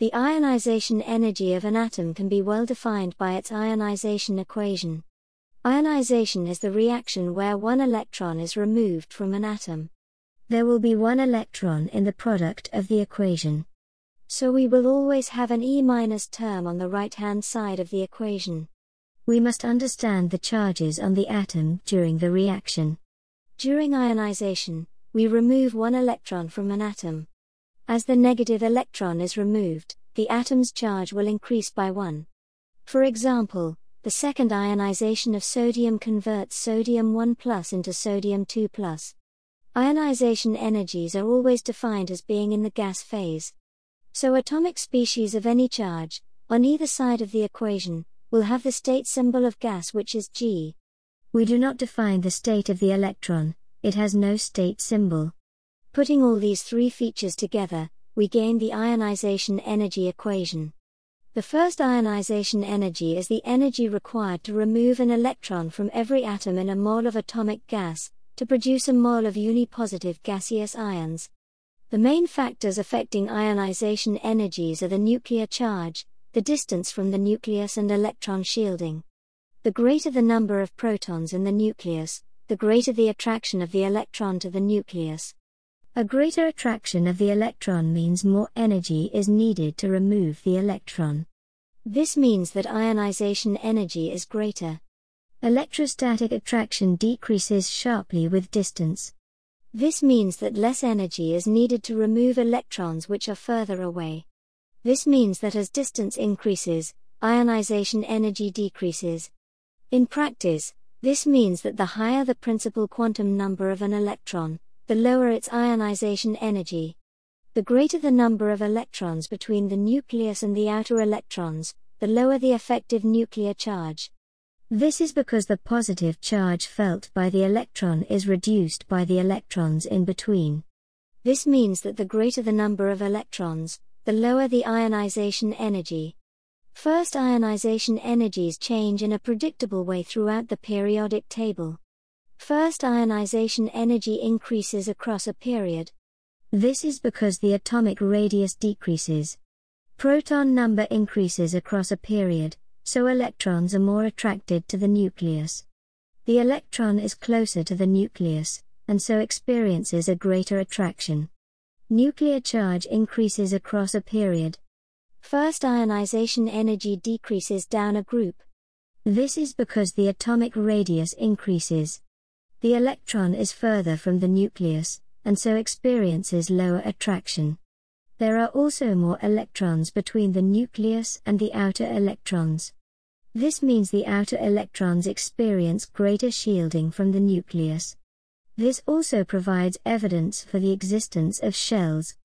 The ionization energy of an atom can be well defined by its ionization equation. Ionization is the reaction where one electron is removed from an atom. There will be one electron in the product of the equation. So we will always have an E minus term on the right hand side of the equation. We must understand the charges on the atom during the reaction. During ionization, we remove one electron from an atom. As the negative electron is removed, the atom's charge will increase by 1. For example, the second ionization of sodium converts sodium 1 plus into sodium 2 plus. Ionization energies are always defined as being in the gas phase. So atomic species of any charge, on either side of the equation, will have the state symbol of gas which is G. We do not define the state of the electron, it has no state symbol. Putting all these three features together, we gain the ionization energy equation. The first ionization energy is the energy required to remove an electron from every atom in a mole of atomic gas, to produce a mole of unipositive gaseous ions. The main factors affecting ionization energies are the nuclear charge, the distance from the nucleus, and electron shielding. The greater the number of protons in the nucleus, the greater the attraction of the electron to the nucleus. A greater attraction of the electron means more energy is needed to remove the electron. This means that ionization energy is greater. Electrostatic attraction decreases sharply with distance. This means that less energy is needed to remove electrons which are further away. This means that as distance increases, ionization energy decreases. In practice, this means that the higher the principal quantum number of an electron, the lower its ionization energy. The greater the number of electrons between the nucleus and the outer electrons, the lower the effective nuclear charge. This is because the positive charge felt by the electron is reduced by the electrons in between. This means that the greater the number of electrons, the lower the ionization energy. First ionization energies change in a predictable way throughout the periodic table. First ionization energy increases across a period. This is because the atomic radius decreases. Proton number increases across a period, so electrons are more attracted to the nucleus. The electron is closer to the nucleus, and so experiences a greater attraction. Nuclear charge increases across a period. First ionization energy decreases down a group. This is because the atomic radius increases. The electron is further from the nucleus, and so experiences lower attraction. There are also more electrons between the nucleus and the outer electrons. This means the outer electrons experience greater shielding from the nucleus. This also provides evidence for the existence of shells,